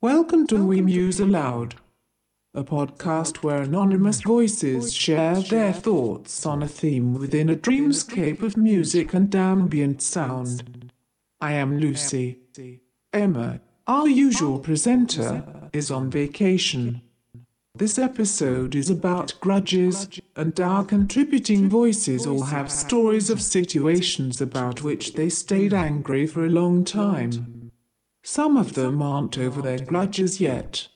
Welcome to We Muse Aloud, a podcast where anonymous voices share their thoughts on a theme within a dreamscape of music and ambient sound. I am Lucy. Emma, our usual presenter, is on vacation. This episode is about grudges, and our contributing voices all have stories of situations about which they stayed angry for a long time. Some of them aren't over their grudges yet.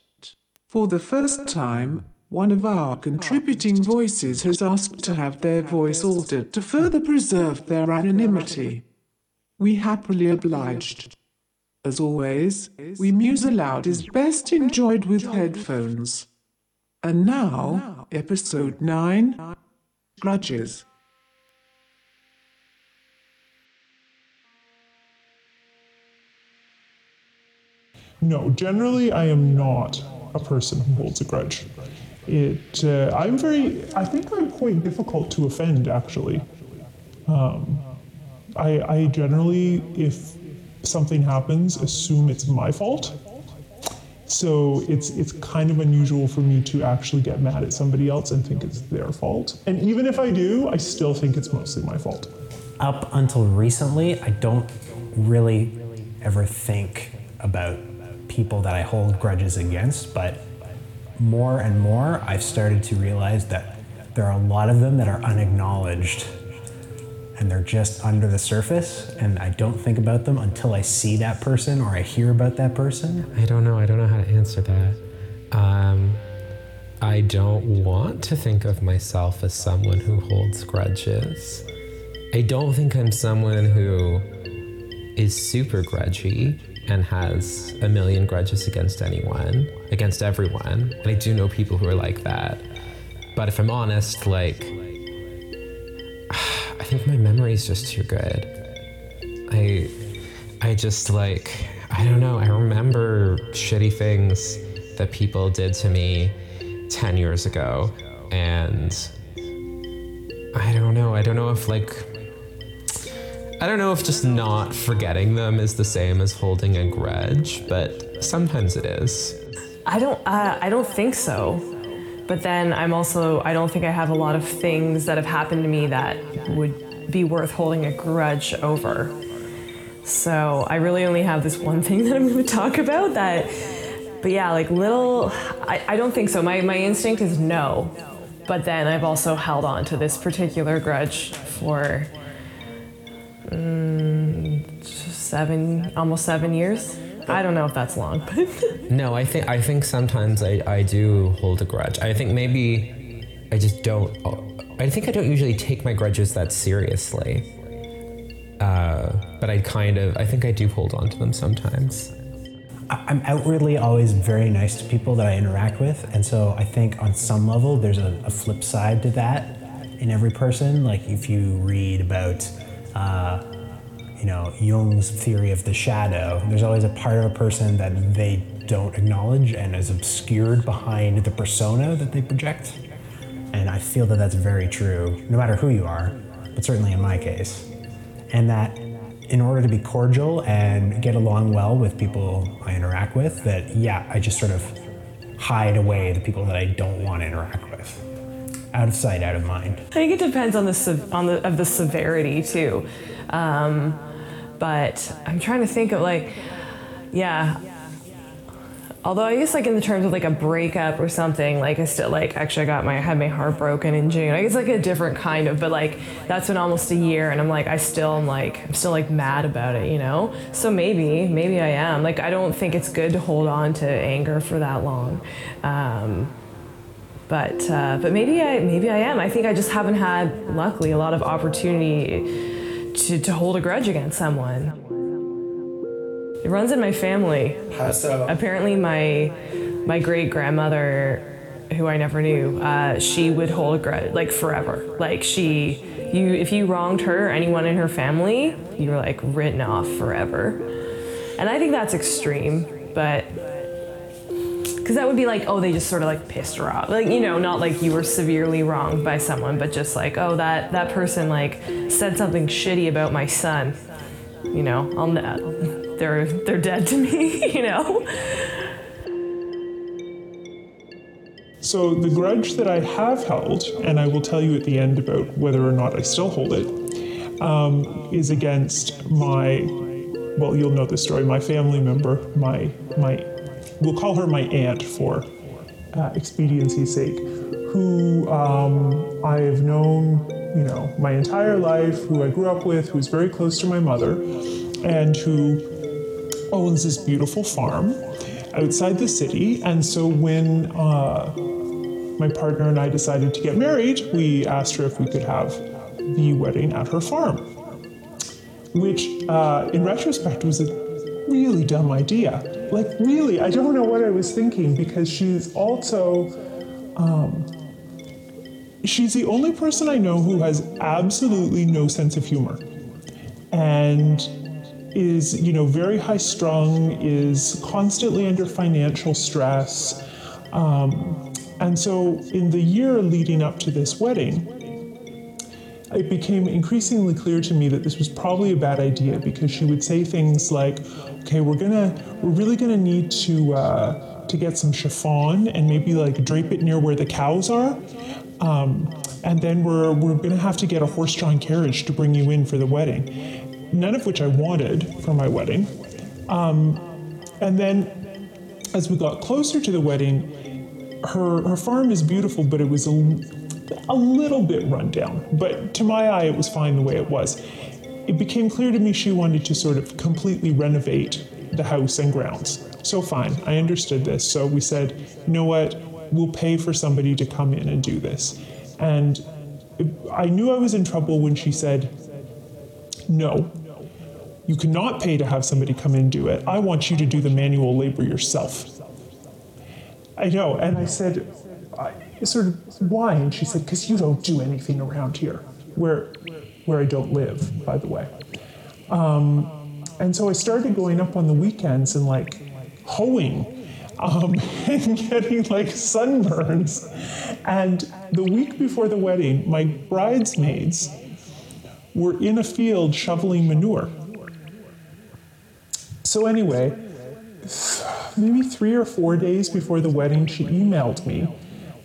For the first time, one of our contributing voices has asked to have their voice altered to further preserve their anonymity. We happily obliged. As always, We Muse Aloud is best enjoyed with headphones. And now, episode 9 Grudges. No, generally I am not a person who holds a grudge. It, uh, I'm very, I think I'm quite difficult to offend actually. Um, I, I generally, if something happens, assume it's my fault. So it's it's kind of unusual for me to actually get mad at somebody else and think it's their fault. And even if I do, I still think it's mostly my fault. Up until recently, I don't really ever think about people that I hold grudges against, but more and more I've started to realize that there are a lot of them that are unacknowledged and they're just under the surface and I don't think about them until I see that person or I hear about that person. I don't know. I don't know how to answer that. Um, I don't want to think of myself as someone who holds grudges. I don't think I'm someone who is super grudgy and has a million grudges against anyone, against everyone. And I do know people who are like that. But if I'm honest, like, I think my memory is just too good. I, I just like, I don't know. I remember shitty things that people did to me 10 years ago. And I don't know. I don't know if like, I don't know if just not forgetting them is the same as holding a grudge, but sometimes it is. I don't. Uh, I don't think so. But then I'm also. I don't think I have a lot of things that have happened to me that would be worth holding a grudge over. So I really only have this one thing that I'm going to talk about. That. But yeah, like little. I, I don't think so. My my instinct is no. But then I've also held on to this particular grudge for. Mm, seven, almost seven years. I don't know if that's long, but No, I think I think sometimes I, I do hold a grudge. I think maybe I just don't. I think I don't usually take my grudges that seriously. Uh, but I kind of I think I do hold on to them sometimes. I- I'm outwardly always very nice to people that I interact with, and so I think on some level there's a, a flip side to that in every person. Like if you read about, uh, you know, Jung's theory of the shadow, there's always a part of a person that they don't acknowledge and is obscured behind the persona that they project. And I feel that that's very true, no matter who you are, but certainly in my case. And that in order to be cordial and get along well with people I interact with, that yeah, I just sort of hide away the people that I don't want to interact with. Out of sight, out of mind. I think it depends on the on the of the severity too. Um, but I'm trying to think of like, yeah. Although I guess like in the terms of like a breakup or something, like I still like actually I got my I had my heart broken in June. I guess like a different kind of, but like that's been almost a year, and I'm like I still am like I'm still like mad about it, you know. So maybe maybe I am like I don't think it's good to hold on to anger for that long. Um, but uh, but maybe I maybe I am. I think I just haven't had luckily a lot of opportunity to, to hold a grudge against someone. It runs in my family. How so? Apparently, my my great grandmother, who I never knew, uh, she would hold a grudge like forever. Like she, you if you wronged her or anyone in her family, you were like written off forever. And I think that's extreme, but because that would be like, oh, they just sort of like pissed her off. Like, you know, not like you were severely wronged by someone, but just like, oh, that that person like said something shitty about my son. You know, I'll ne- they're they're dead to me. You know. so the grudge that I have held, and I will tell you at the end about whether or not I still hold it, um, is against my. Well, you'll know the story. My family member, my my, we'll call her my aunt for uh, expediency's sake, who um, I have known, you know, my entire life, who I grew up with, who's very close to my mother, and who owns this beautiful farm outside the city. And so when uh, my partner and I decided to get married, we asked her if we could have the wedding at her farm, which uh, in retrospect was a really dumb idea. Like, really, I don't know what I was thinking because she's also. Um, she's the only person I know who has absolutely no sense of humor. And is, you know, very high strung, is constantly under financial stress. Um, and so, in the year leading up to this wedding, it became increasingly clear to me that this was probably a bad idea because she would say things like, "Okay, we're gonna, we're really gonna need to uh, to get some chiffon and maybe like drape it near where the cows are." Um, and then we're, we're going to have to get a horse drawn carriage to bring you in for the wedding none of which I wanted for my wedding. Um, and then as we got closer to the wedding, her, her farm is beautiful, but it was a, a little bit run down. But to my eye, it was fine the way it was. It became clear to me she wanted to sort of completely renovate the house and grounds. So, fine, I understood this. So, we said, you know what, we'll pay for somebody to come in and do this. And I knew I was in trouble when she said, no, you cannot pay to have somebody come in and do it. I want you to do the manual labor yourself. I know. And I said, I, sort of, why? And she said, because you don't do anything around here, where, where I don't live, by the way. Um, and so I started going up on the weekends and like hoeing um, and getting like sunburns. And the week before the wedding, my bridesmaids were in a field shoveling manure. So, anyway, maybe three or four days before the wedding, she emailed me.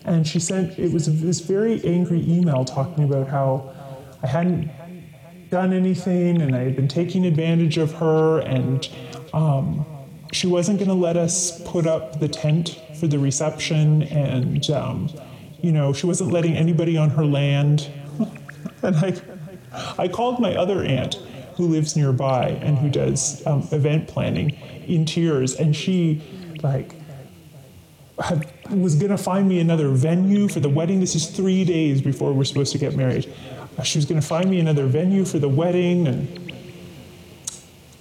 And she sent, it was this very angry email talking about how I hadn't done anything and I had been taking advantage of her and um, she wasn't going to let us put up the tent for the reception and, um, you know, she wasn't letting anybody on her land. and I, I called my other aunt who lives nearby and who does um, event planning in tears, and she like was gonna find me another venue for the wedding. This is three days before we're supposed to get married. She was gonna find me another venue for the wedding, and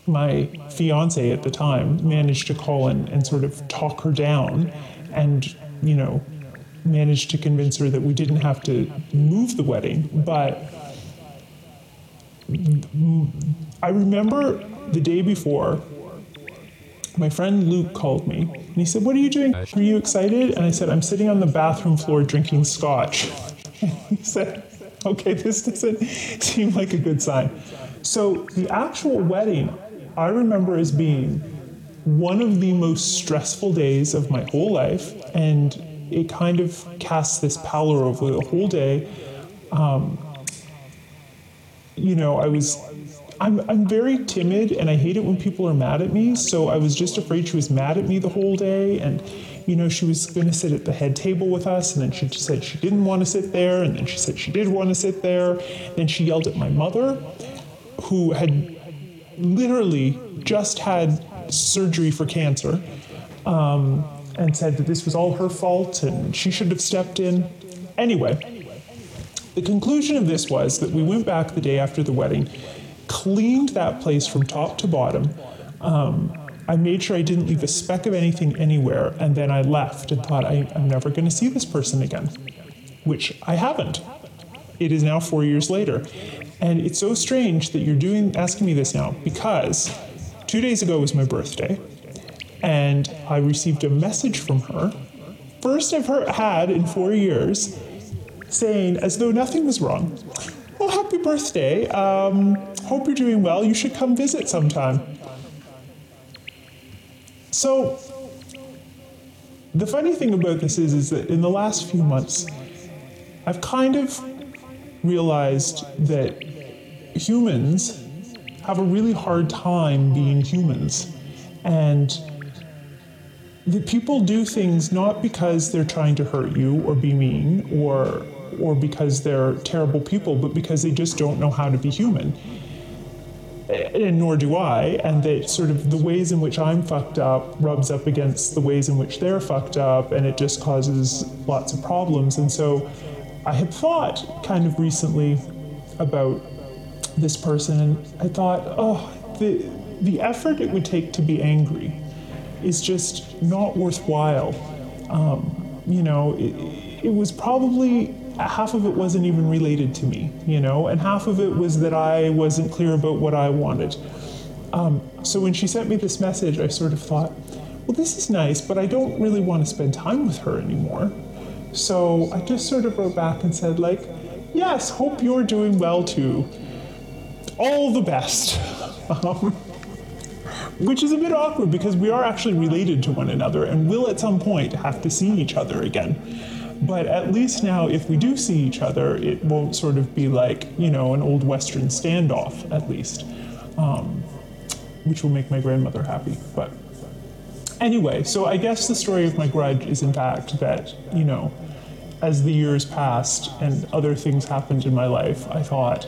my fiance at the time managed to call and, and sort of talk her down, and you know managed to convince her that we didn't have to move the wedding, but I remember the day before, my friend Luke called me and he said, What are you doing? Are you excited? And I said, I'm sitting on the bathroom floor drinking scotch. he said, Okay, this doesn't seem like a good sign. So the actual wedding, I remember as being one of the most stressful days of my whole life. And it kind of casts this pallor over the whole day. Um, you know, I was I'm, I'm very timid and I hate it when people are mad at me. So I was just afraid she was mad at me the whole day. And, you know, she was going to sit at the head table with us. And then she said she didn't want to sit there. And then she said she did want to sit there. Then she yelled at my mother, who had literally just had surgery for cancer, um, and said that this was all her fault and she should have stepped in. Anyway, the conclusion of this was that we went back the day after the wedding, cleaned that place from top to bottom. Um, I made sure I didn't leave a speck of anything anywhere, and then I left and thought, I, am never going to see this person again, which I haven't. It is now four years later. And it's so strange that you're doing asking me this now because two days ago was my birthday, and I received a message from her. First I've heard, had in four years, saying, as though nothing was wrong, Well, happy birthday. Um, hope you're doing well. You should come visit sometime. So, the funny thing about this is, is that in the last few months, I've kind of realized that humans have a really hard time being humans. And that people do things not because they're trying to hurt you or be mean or or because they're terrible people, but because they just don't know how to be human. And nor do I, and that sort of the ways in which I'm fucked up rubs up against the ways in which they're fucked up, and it just causes lots of problems. And so I had thought kind of recently about this person, and I thought, oh, the, the effort it would take to be angry is just not worthwhile. Um, you know, it, it was probably half of it wasn't even related to me, you know, and half of it was that I wasn't clear about what I wanted. Um, so when she sent me this message, I sort of thought, well, this is nice, but I don't really want to spend time with her anymore. So I just sort of wrote back and said, like, yes, hope you're doing well too. All the best. um, which is a bit awkward because we are actually related to one another and will at some point have to see each other again. But at least now, if we do see each other, it won't sort of be like, you know, an old Western standoff, at least, um, which will make my grandmother happy. But anyway, so I guess the story of my grudge is, in fact, that, you know, as the years passed and other things happened in my life, I thought,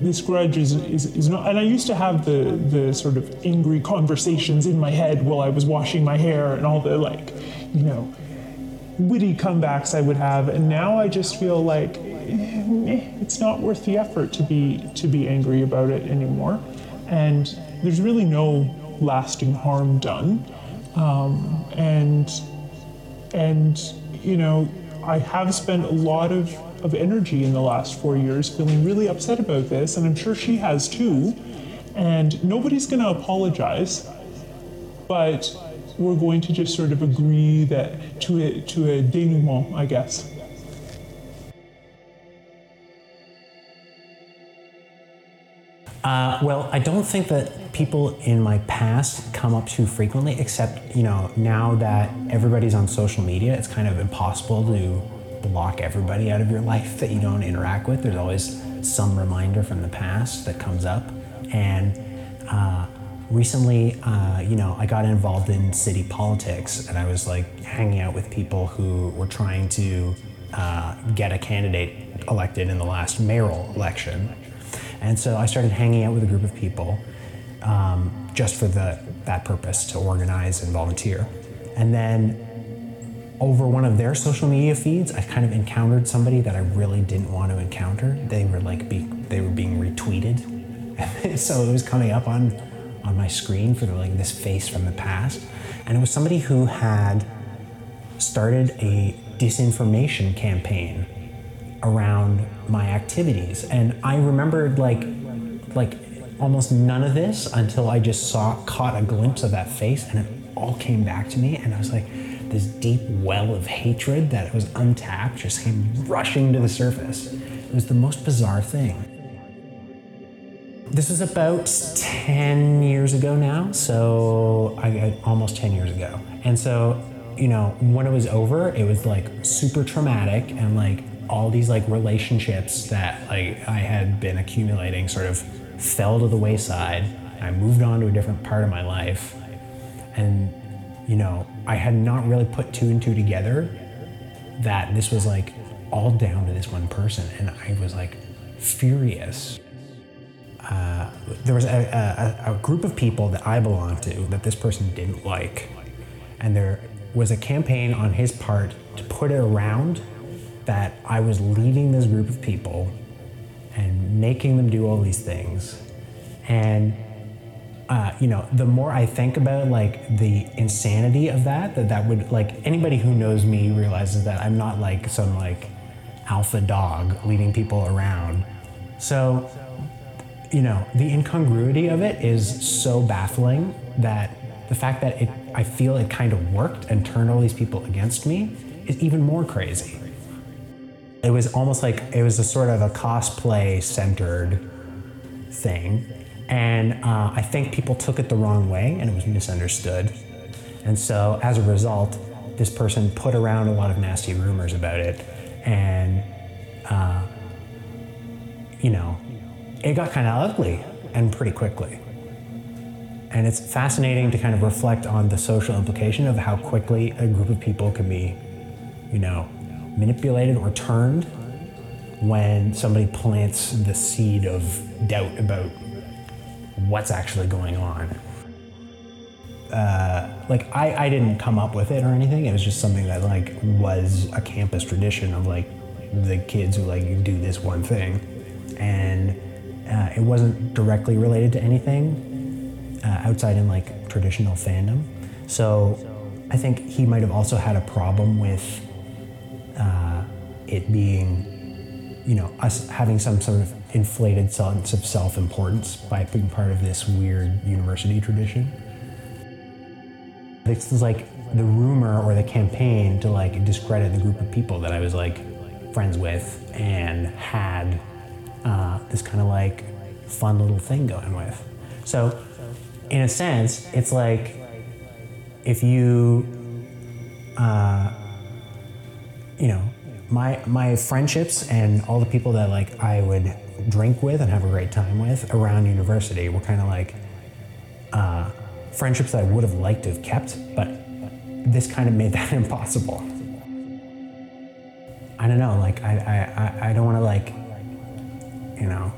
this grudge is, is, is not and i used to have the the sort of angry conversations in my head while i was washing my hair and all the like you know witty comebacks I would have, and now I just feel like eh, it's not worth the effort to be to be angry about it anymore, and there's really no lasting harm done, um, and and you know I have spent a lot of of energy in the last four years feeling really upset about this, and I'm sure she has too, and nobody's going to apologize, but we're going to just sort of agree that to a, to a denouement, I guess. Uh, well, I don't think that people in my past come up too frequently, except, you know, now that everybody's on social media, it's kind of impossible to block everybody out of your life that you don't interact with. There's always some reminder from the past that comes up. And uh, recently, uh, you know, I got involved in city politics and I was like hanging out with people who were trying to uh, get a candidate elected in the last mayoral election. And so I started hanging out with a group of people um, just for the, that purpose to organize and volunteer. And then over one of their social media feeds, I kind of encountered somebody that I really didn't want to encounter. They were like, be, they were being retweeted. so it was coming up on on my screen for like this face from the past, and it was somebody who had started a disinformation campaign around my activities, and I remembered like like almost none of this until I just saw caught a glimpse of that face, and it all came back to me, and I was like this deep well of hatred that was untapped just came rushing to the surface. It was the most bizarre thing. This was about 10 years ago now, so I, almost 10 years ago. And so, you know, when it was over, it was like super traumatic and like all these like relationships that like I had been accumulating sort of fell to the wayside. I moved on to a different part of my life. And, you know, I had not really put two and two together that this was like all down to this one person. And I was like furious uh, there was a, a, a, group of people that I belonged to that this person didn't like. And there was a campaign on his part to put it around that I was leading this group of people and making them do all these things. And uh, you know, the more I think about like the insanity of that, that that would like anybody who knows me realizes that I'm not like some like alpha dog leading people around. So you know, the incongruity of it is so baffling that the fact that it, I feel it kind of worked and turned all these people against me is even more crazy. It was almost like it was a sort of a cosplay centered thing. And uh, I think people took it the wrong way and it was misunderstood. And so as a result, this person put around a lot of nasty rumors about it, and uh, you know, it got kind of ugly and pretty quickly. And it's fascinating to kind of reflect on the social implication of how quickly a group of people can be, you know, manipulated or turned when somebody plants the seed of doubt about what's actually going on. Uh, like I, I didn't come up with it or anything. It was just something that like was a campus tradition of like the kids who like do this one thing, and uh, it wasn't directly related to anything uh, outside in like traditional fandom. So I think he might have also had a problem with uh, it being, you know, us having some sort of inflated sense of self-importance by being part of this weird university tradition. This is like the rumor or the campaign to like discredit the group of people that I was like friends with and had uh, this kind of like fun little thing going with. So, in a sense, it's like if you, uh, you know, my my friendships and all the people that like I would drink with and have a great time with around university were kind of like uh, friendships that I would have liked to have kept, but this kind of made that impossible. I don't know, like I I, I don't want to like you know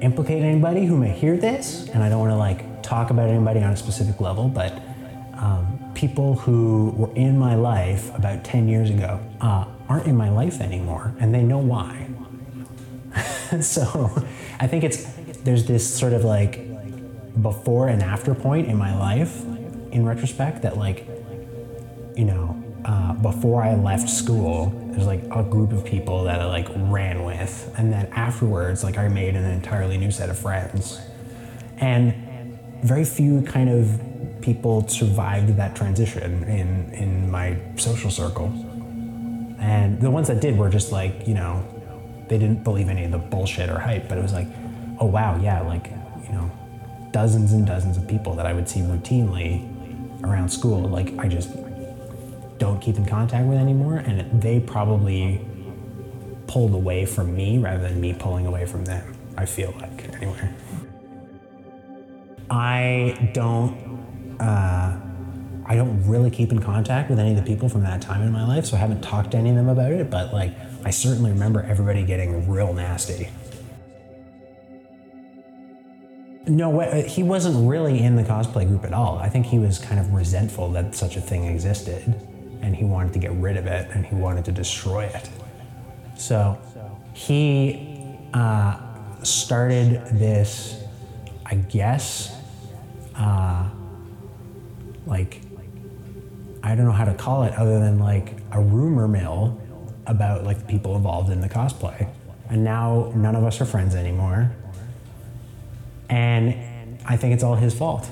implicate anybody who may hear this, and I don't want to like talk about anybody on a specific level, but um, people who were in my life about 10 years ago uh, aren't in my life anymore, and they know why. so I think it's there's this sort of like before and after point in my life in retrospect that like you know uh, before I left school there's like a group of people that I like ran with and then afterwards like I made an entirely new set of friends. And very few kind of people survived that transition in in my social circle. And the ones that did were just like you know they didn't believe any of the bullshit or hype but it was like oh wow yeah like you know dozens and dozens of people that I would see routinely around school like I just don't keep in contact with anymore and they probably pulled away from me rather than me pulling away from them I feel like anyway I don't uh, I don't really keep in contact with any of the people from that time in my life, so I haven't talked to any of them about it, but like I certainly remember everybody getting real nasty. No, he wasn't really in the cosplay group at all. I think he was kind of resentful that such a thing existed, and he wanted to get rid of it, and he wanted to destroy it. So he uh, started this, I guess, uh, like I don't know how to call it other than like a rumor mill about like the people involved in the cosplay. And now none of us are friends anymore. And I think it's all his fault.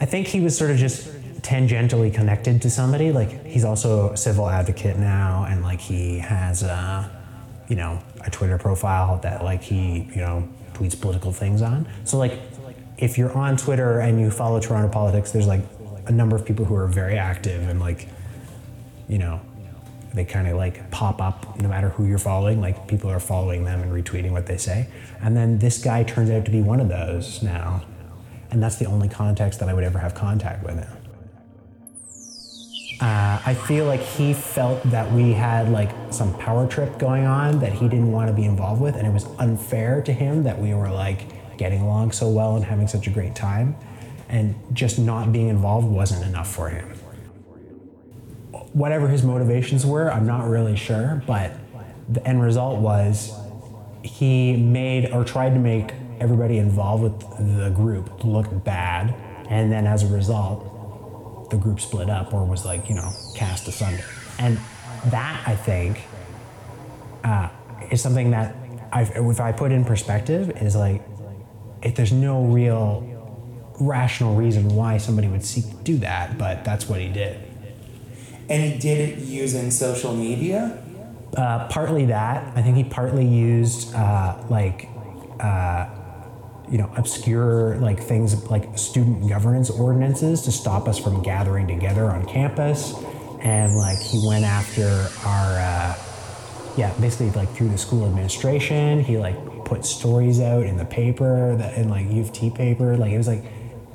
I think he was sort of just tangentially connected to somebody. Like he's also a civil advocate now, and like he has a, you know, a Twitter profile that like he, you know, tweets political things on. So like, if you're on Twitter and you follow Toronto politics, there's like a number of people who are very active and like, you know, they kind of like pop up no matter who you're following. Like people are following them and retweeting what they say. And then this guy turns out to be one of those now. And that's the only context that I would ever have contact with him. Uh, I feel like he felt that we had like some power trip going on that he didn't want to be involved with, and it was unfair to him that we were like getting along so well and having such a great time and just not being involved wasn't enough for him. Whatever his motivations were, I'm not really sure, but the end result was he made or tried to make everybody involved with the group look bad, and then as a result, the group split up or was like, you know, cast asunder. And that, I think, uh, is something that I've, if I put in perspective, is like, if there's no real rational reason why somebody would seek to do that, but that's what he did. And he did it using social media? Uh, partly that. I think he partly used uh, like, uh, you know, obscure like things like student governance ordinances to stop us from gathering together on campus, and like he went after our, uh, yeah, basically like through the school administration. He like put stories out in the paper that in like U of T paper. Like it was like,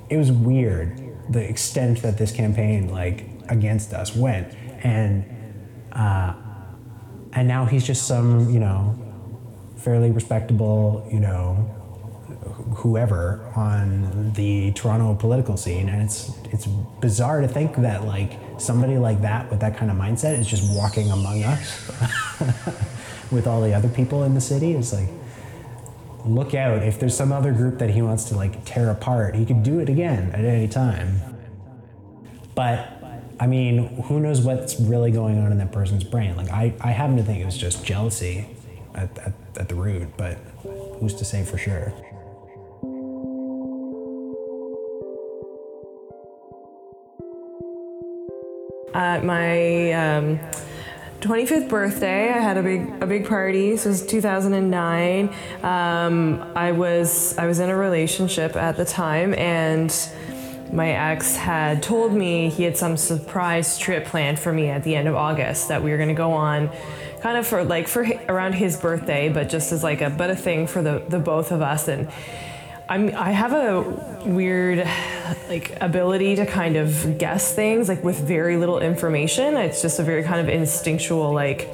it was weird the extent that this campaign like against us went, and uh, and now he's just some you know fairly respectable you know whoever on the Toronto political scene, and it's it's bizarre to think that like somebody like that with that kind of mindset is just walking among us with all the other people in the city. It's like look out if there's some other group that he wants to like tear apart, he could do it again at any time. But I mean, who knows what's really going on in that person's brain? Like I, I happen to think it was just jealousy at, at, at the root, but who's to say for sure? At my um, 25th birthday, I had a big a big party. This was 2009. Um, I was I was in a relationship at the time, and my ex had told me he had some surprise trip planned for me at the end of August that we were going to go on kind of for like for around his birthday but just as like a but a thing for the the both of us and I'm I have a weird like ability to kind of guess things like with very little information it's just a very kind of instinctual like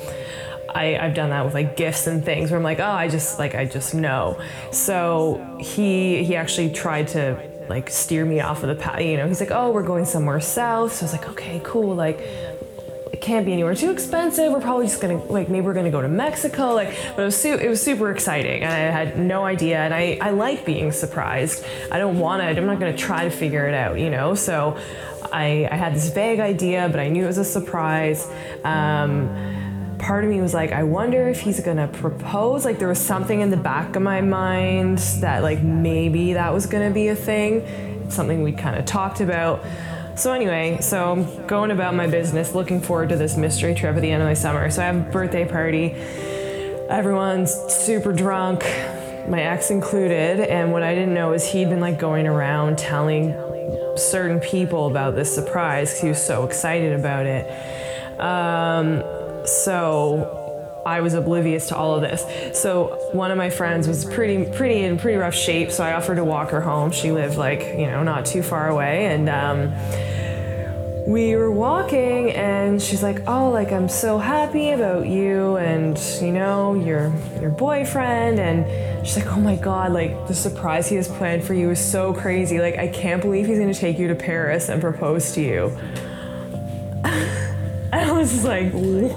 I, I've done that with like gifts and things where I'm like, oh, I just like I just know. So he he actually tried to like steer me off of the path. You know, he's like, oh, we're going somewhere south. So I was like, okay, cool. Like can't be anywhere too expensive. We're probably just gonna like maybe we're gonna go to Mexico. Like, but it was su- it was super exciting, and I had no idea. And I I like being surprised. I don't want to. I'm not gonna try to figure it out. You know, so. I, I had this vague idea, but I knew it was a surprise. Um, part of me was like, I wonder if he's gonna propose. Like there was something in the back of my mind that like maybe that was gonna be a thing, It's something we kind of talked about. So anyway, so I'm going about my business, looking forward to this mystery trip at the end of my summer. So I have a birthday party. Everyone's super drunk, my ex included, and what I didn't know is he'd been like going around telling certain people about this surprise because he was so excited about it. Um, so I was oblivious to all of this. So one of my friends was pretty, pretty in pretty rough shape. So I offered to walk her home. She lived like you know not too far away, and um, we were walking, and she's like, "Oh, like I'm so happy about you, and you know your your boyfriend." And she's like, "Oh my God, like the surprise he has planned for you is so crazy. Like I can't believe he's gonna take you to Paris and propose to you." I was like, "Wh-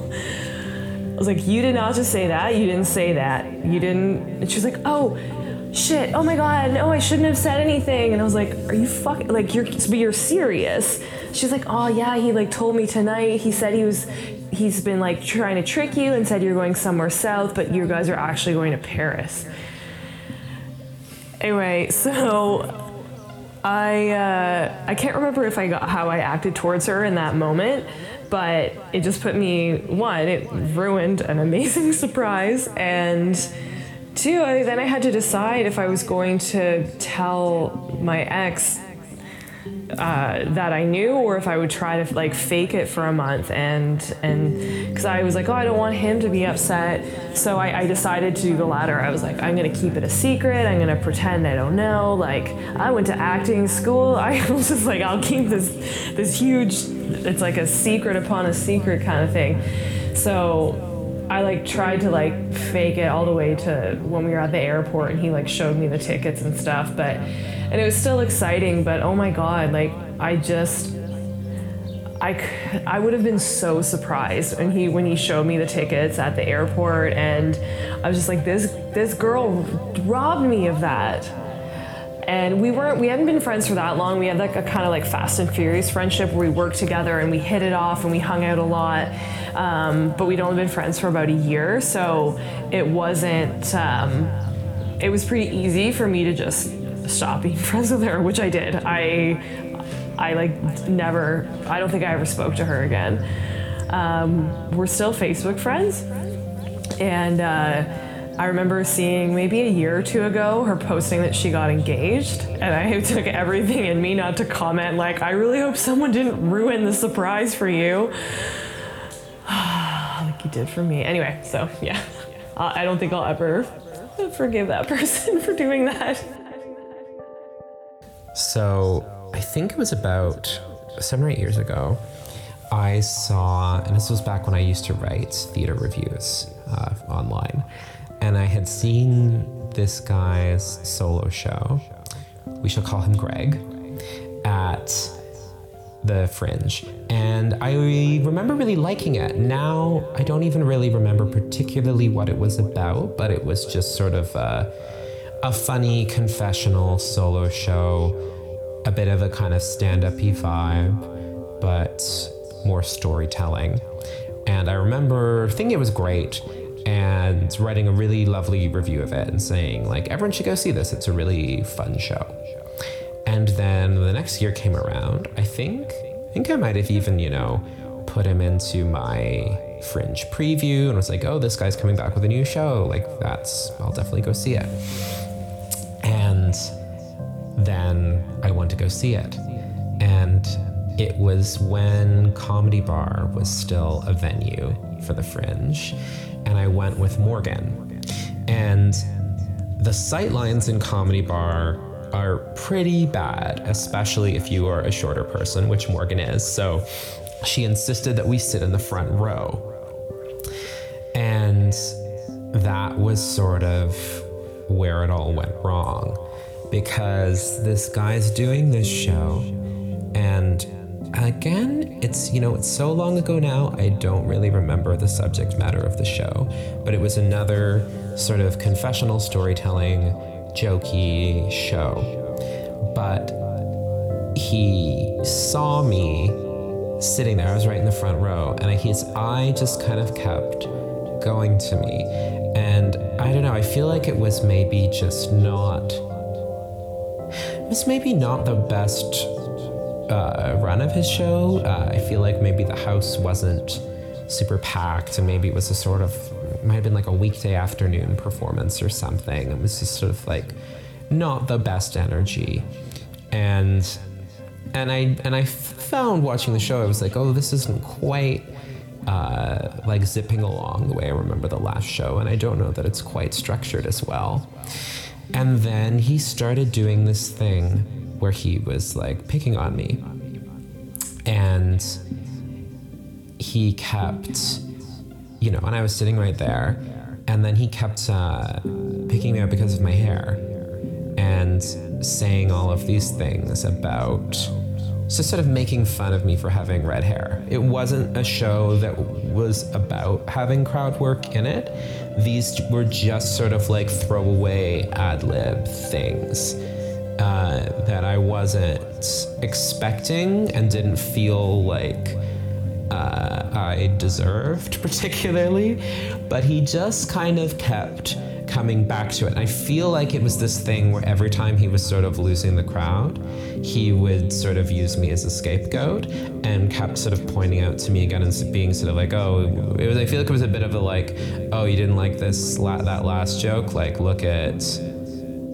I was like, you did not just say that. You didn't say that. You didn't. And she was like, oh, shit. Oh my god. No, I shouldn't have said anything. And I was like, are you fucking like you're but you're serious? She's like, oh yeah. He like told me tonight. He said he was. He's been like trying to trick you and said you're going somewhere south, but you guys are actually going to Paris. Anyway, so I uh, I can't remember if I got how I acted towards her in that moment, but it just put me one. It ruined an amazing surprise, and two. I, then I had to decide if I was going to tell my ex uh, that I knew, or if I would try to like fake it for a month, and and because I was like, oh, I don't want him to be upset, so I, I decided to do the latter. I was like, I'm gonna keep it a secret. I'm gonna pretend I don't know. Like I went to acting school. I was just like, I'll keep this this huge. It's like a secret upon a secret kind of thing. So I like tried to like fake it all the way to when we were at the airport and he like showed me the tickets and stuff but and it was still exciting but oh my god like I just I, I would have been so surprised when he when he showed me the tickets at the airport. And I was just like this this girl robbed me of that. And we weren't we hadn't been friends for that long. We had like a kind of like fast and furious friendship where we worked together and we hit it off and we hung out a lot. Um, but we'd only been friends for about a year so it wasn't um, it was pretty easy for me to just stop being friends with her which i did i i like never i don't think i ever spoke to her again um, we're still facebook friends and uh, I remember seeing maybe a year or two ago her posting that she got engaged, and I took everything in me not to comment, like, I really hope someone didn't ruin the surprise for you. like you did for me. Anyway, so yeah, I don't think I'll ever forgive that person for doing that. So I think it was about seven or eight years ago. I saw, and this was back when I used to write theater reviews uh, online, and I had seen this guy's solo show. We shall call him Greg at the Fringe, and I remember really liking it. Now I don't even really remember particularly what it was about, but it was just sort of a, a funny confessional solo show, a bit of a kind of stand-up-y vibe, but more storytelling. And I remember thinking it was great and writing a really lovely review of it and saying like everyone should go see this. It's a really fun show. And then the next year came around. I think I think I might have even, you know, put him into my fringe preview and was like, "Oh, this guy's coming back with a new show. Like that's I'll definitely go see it." And then I went to go see it. And it was when Comedy Bar was still a venue for the Fringe. And I went with Morgan. And the sightlines in Comedy Bar are pretty bad, especially if you are a shorter person, which Morgan is. So she insisted that we sit in the front row. And that was sort of where it all went wrong because this guy's doing this show. And again it's you know it's so long ago now i don't really remember the subject matter of the show but it was another sort of confessional storytelling jokey show. But he saw me sitting there i was right in the front row and his eye just kind of kept going to me. And i don't know i feel like it was maybe just not was maybe not the best uh, run of his show. Uh, I feel like maybe the house wasn't super packed, and maybe it was a sort of might have been like a weekday afternoon performance or something. It was just sort of like not the best energy, and and I and I found watching the show, I was like, oh, this isn't quite. Uh, like zipping along the way I remember the last show, and I don't know that it's quite structured as well. And then he started doing this thing where he was like picking on me. And he kept, you know, and I was sitting right there. And then he kept uh, picking me up because of my hair and saying all of these things about just sort of making fun of me for having red hair. It wasn't a show that was about having crowd work in it. These were just sort of like throwaway ad lib things uh, that I wasn't expecting and didn't feel like uh, I deserved particularly. But he just kind of kept coming back to it. And I feel like it was this thing where every time he was sort of losing the crowd, he would sort of use me as a scapegoat and kept sort of pointing out to me again and being sort of like, oh, it was. I feel like it was a bit of a like, oh, you didn't like this la- that last joke. Like, look at,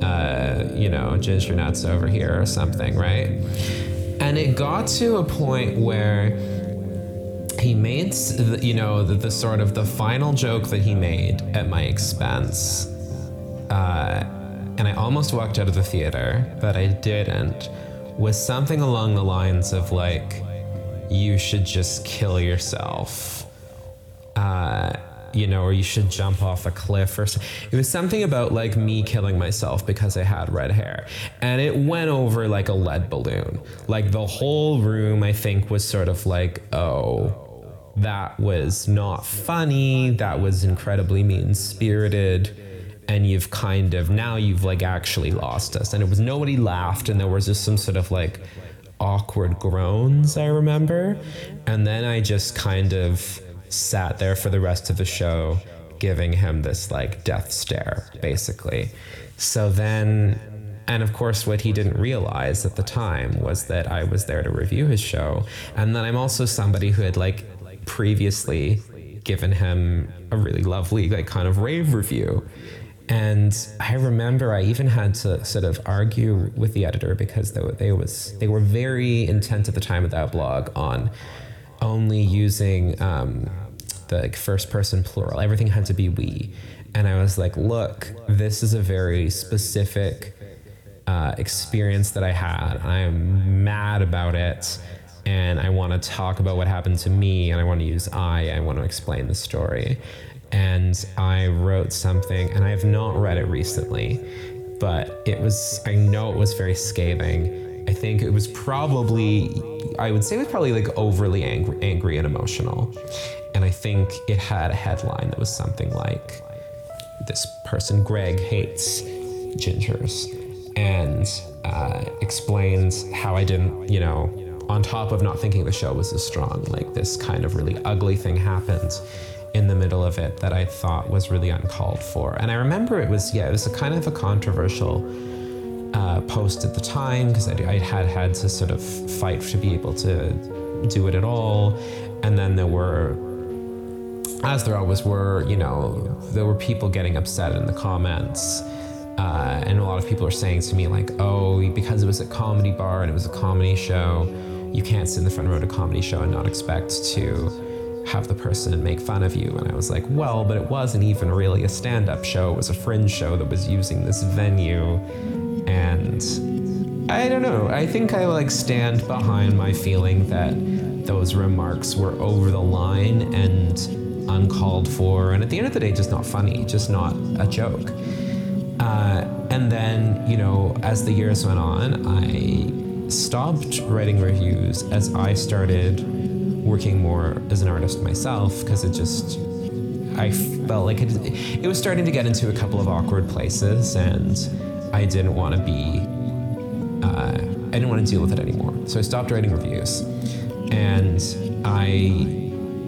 uh, you know, ginger nuts over here or something, right? And it got to a point where he made you know the, the sort of the final joke that he made at my expense uh, and i almost walked out of the theater but i didn't was something along the lines of like you should just kill yourself uh, you know, or you should jump off a cliff or something. It was something about like me killing myself because I had red hair. And it went over like a lead balloon. Like the whole room, I think, was sort of like, oh, that was not funny. That was incredibly mean spirited. And you've kind of, now you've like actually lost us. And it was nobody laughed, and there was just some sort of like, awkward groans, I remember. And then I just kind of sat there for the rest of the show, giving him this like death stare, basically. So then, and of course, what he didn't realize at the time was that I was there to review his show. And then I'm also somebody who had like previously given him a really lovely, like, kind of rave review. And I remember I even had to sort of argue with the editor because they, were- they was they were very intent at the time of that blog on only using um, the like, first person plural. Everything had to be we. And I was like, look, this is a very specific uh, experience that I had. I am mad about it. And I want to talk about what happened to me. And I want to use I. I want to explain the story. And I wrote something, and I have not read it recently, but it was, I know it was very scathing. I think it was probably, I would say it was probably like overly angry, angry and emotional. And I think it had a headline that was something like, this person, Greg, hates gingers and uh, explains how I didn't, you know, on top of not thinking the show was as strong, like this kind of really ugly thing happened in the middle of it that I thought was really uncalled for. And I remember it was, yeah, it was a kind of a controversial uh, post at the time because I, had had to sort of fight to be able to do it at all. And then there were as there always were, you know, there were people getting upset in the comments. Uh, and a lot of people are saying to me, like, oh, because it was a comedy bar and it was a comedy show, you can't sit in the front row at a comedy show and not expect to have the person make fun of you. And I was like, well, but it wasn't even really a stand up show, it was a fringe show that was using this venue. And I don't know, I think I like stand behind my feeling that those remarks were over the line and uncalled for, and at the end of the day, just not funny, just not a joke. Uh, and then, you know, as the years went on, I stopped writing reviews as I started working more as an artist myself because it just, I felt like it, it was starting to get into a couple of awkward places, and I didn't want to be, uh, I didn't want to deal with it anymore. So I stopped writing reviews, and I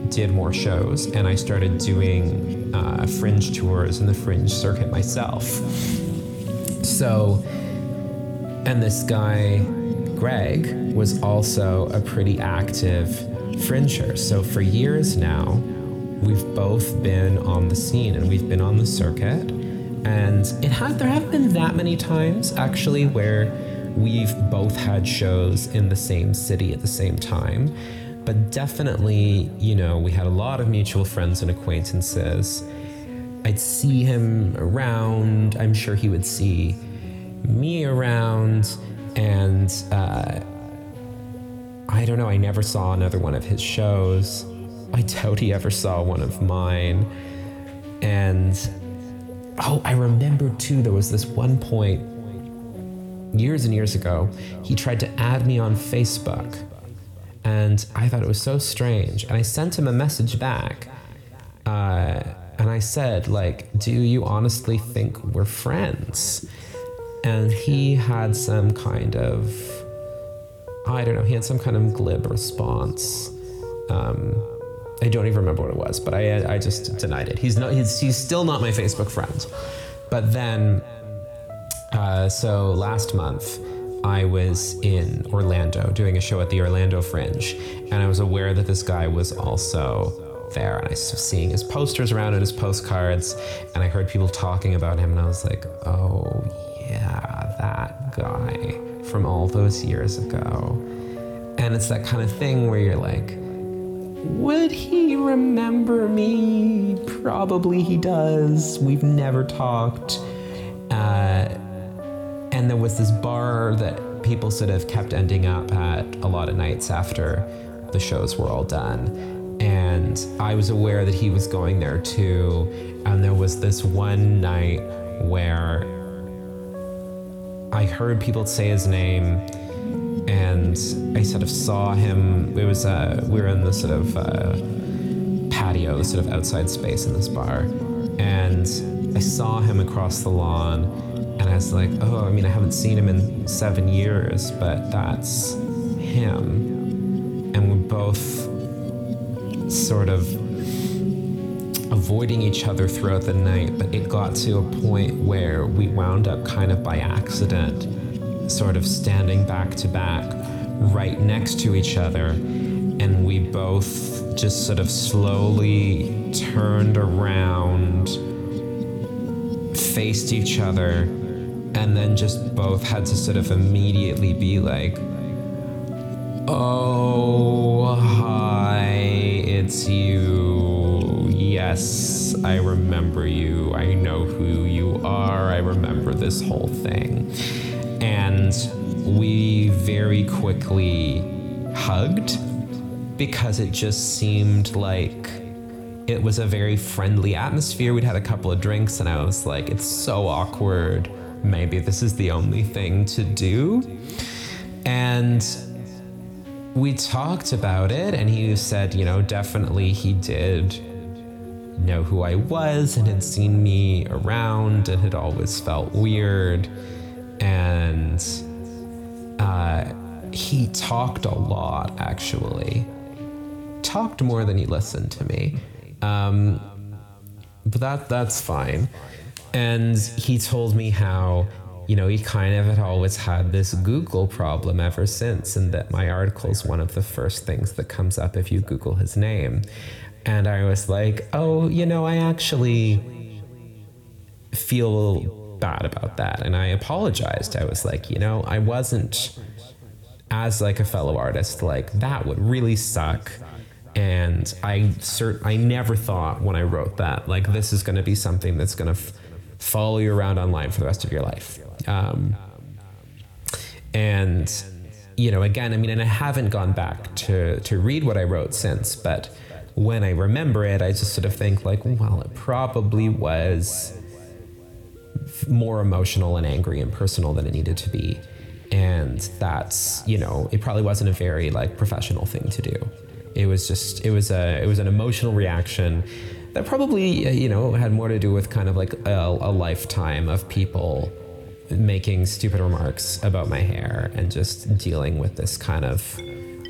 did more shows and I started doing uh, fringe tours in the fringe circuit myself. So, and this guy, Greg, was also a pretty active fringer. So for years now, we've both been on the scene and we've been on the circuit. And it had there haven't been that many times actually where we've both had shows in the same city at the same time but definitely, you know, we had a lot of mutual friends and acquaintances. I'd see him around. I'm sure he would see me around. And uh, I don't know, I never saw another one of his shows. I doubt he ever saw one of mine. And oh, I remember too, there was this one point years and years ago, he tried to add me on Facebook and I thought it was so strange. And I sent him a message back, uh, and I said, like, "Do you honestly think we're friends?" And he had some kind of, I don't know, he had some kind of glib response. Um, I don't even remember what it was, but I, I just denied it. He's not, he's, he's still not my Facebook friend. But then, uh, so last month, I was in Orlando doing a show at the Orlando Fringe, and I was aware that this guy was also there. And I was seeing his posters around and his postcards, and I heard people talking about him, and I was like, oh, yeah, that guy from all those years ago. And it's that kind of thing where you're like, would he remember me? Probably he does. We've never talked. Uh, and there was this bar that people sort of kept ending up at a lot of nights after the shows were all done. And I was aware that he was going there too. And there was this one night where I heard people say his name and I sort of saw him. It was, uh, we were in the sort of uh, patio, the sort of outside space in this bar. And I saw him across the lawn and I was like, oh, I mean, I haven't seen him in seven years, but that's him. And we're both sort of avoiding each other throughout the night, but it got to a point where we wound up kind of by accident, sort of standing back to back, right next to each other. and we both just sort of slowly turned around, faced each other, and then just both had to sort of immediately be like, Oh, hi, it's you. Yes, I remember you. I know who you are. I remember this whole thing. And we very quickly hugged because it just seemed like it was a very friendly atmosphere. We'd had a couple of drinks, and I was like, it's so awkward. Maybe this is the only thing to do. And we talked about it, and he said, you know, definitely he did know who I was and had seen me around and had always felt weird. And uh, he talked a lot, actually. Talked more than he listened to me. Um, but that that's fine. And he told me how you know, he kind of had always had this Google problem ever since, and that my article is one of the first things that comes up if you Google his name. And I was like, oh, you know, I actually feel bad about that. And I apologized. I was like, you know, I wasn't, as like a fellow artist, like that would really suck. And I cert- I never thought when I wrote that, like, this is going to be something that's going to f- follow you around online for the rest of your life. Um, and you know, again, I mean, and I haven't gone back to to read what I wrote since, but when I remember it, I just sort of think like, well, it probably was more emotional and angry and personal than it needed to be. And that's, you know, it probably wasn't a very like professional thing to do. It was just, it was a, it was an emotional reaction that probably, you know, had more to do with kind of like a, a lifetime of people making stupid remarks about my hair and just dealing with this kind of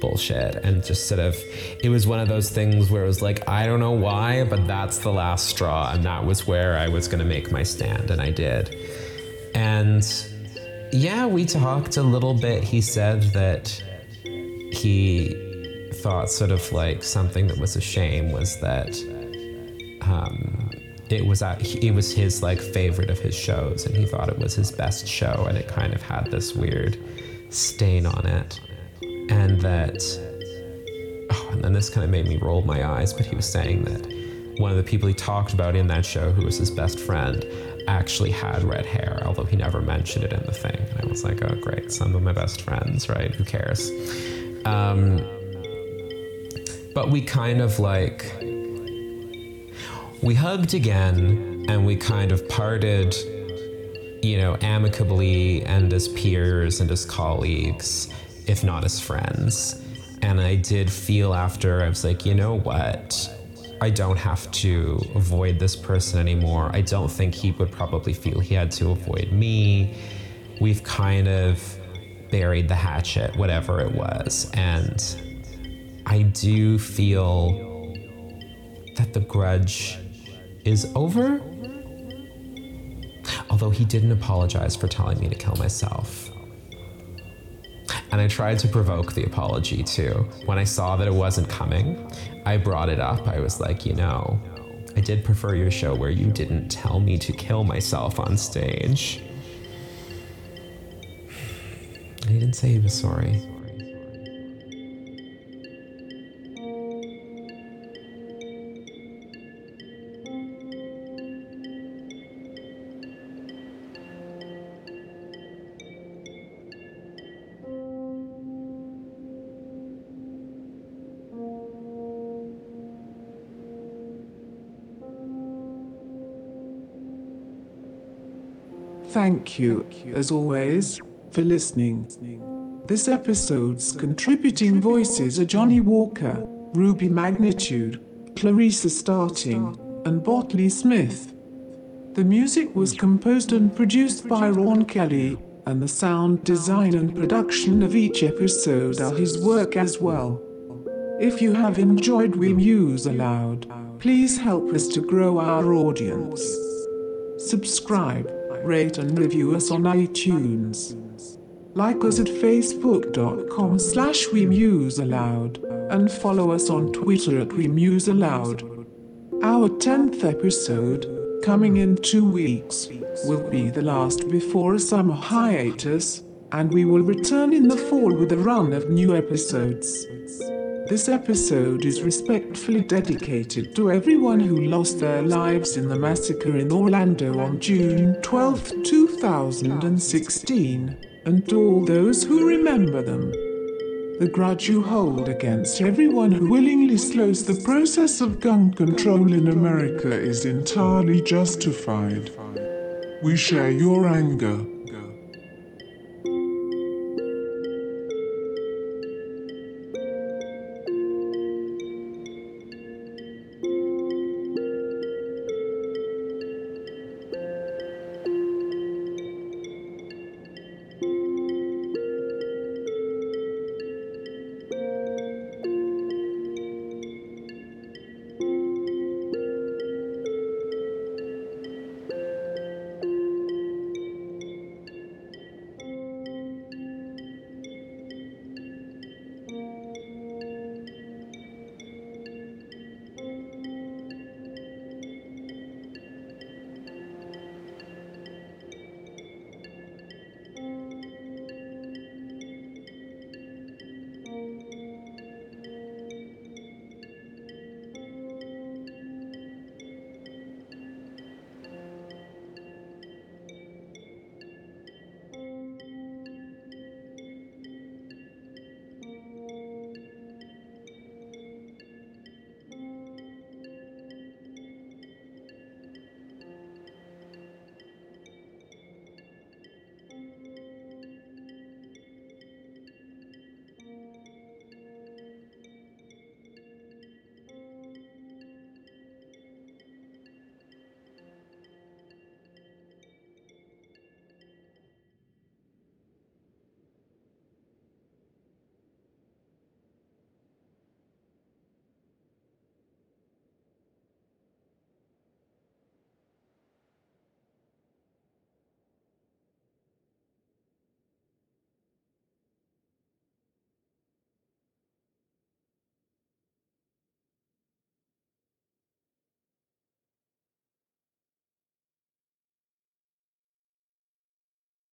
bullshit and just sort of it was one of those things where it was like I don't know why but that's the last straw and that was where I was going to make my stand and I did. And yeah, we talked a little bit. He said that he thought sort of like something that was a shame was that um, it was at, it was his like favorite of his shows and he thought it was his best show and it kind of had this weird stain on it and that oh, and then this kind of made me roll my eyes but he was saying that one of the people he talked about in that show who was his best friend actually had red hair although he never mentioned it in the thing. And i was like oh great. Some of my best friends right? Who cares? Um, but we kind of like we hugged again and we kind of parted, you know, amicably and as peers and as colleagues, if not as friends. And I did feel after, I was like, you know what? I don't have to avoid this person anymore. I don't think he would probably feel he had to avoid me. We've kind of buried the hatchet, whatever it was. And I do feel that the grudge is over. Although he didn't apologize for telling me to kill myself. And I tried to provoke the apology too. When I saw that it wasn't coming, I brought it up. I was like, you know, I did prefer your show where you didn't tell me to kill myself on stage. He didn't say he was sorry. Thank you, as always, for listening. This episode's contributing voices are Johnny Walker, Ruby Magnitude, Clarissa Starting, and Botley Smith. The music was composed and produced by Ron Kelly, and the sound design and production of each episode are his work as well. If you have enjoyed We Muse Aloud, please help us to grow our audience. Subscribe rate and review us on iTunes. Like us at facebook.com slash we muse aloud and follow us on Twitter at we muse aloud. Our 10th episode, coming in two weeks, will be the last before a summer hiatus, and we will return in the fall with a run of new episodes. This episode is respectfully dedicated to everyone who lost their lives in the massacre in Orlando on June 12, 2016, and to all those who remember them. The grudge you hold against everyone who willingly slows the process of gun control in America is entirely justified. We share your anger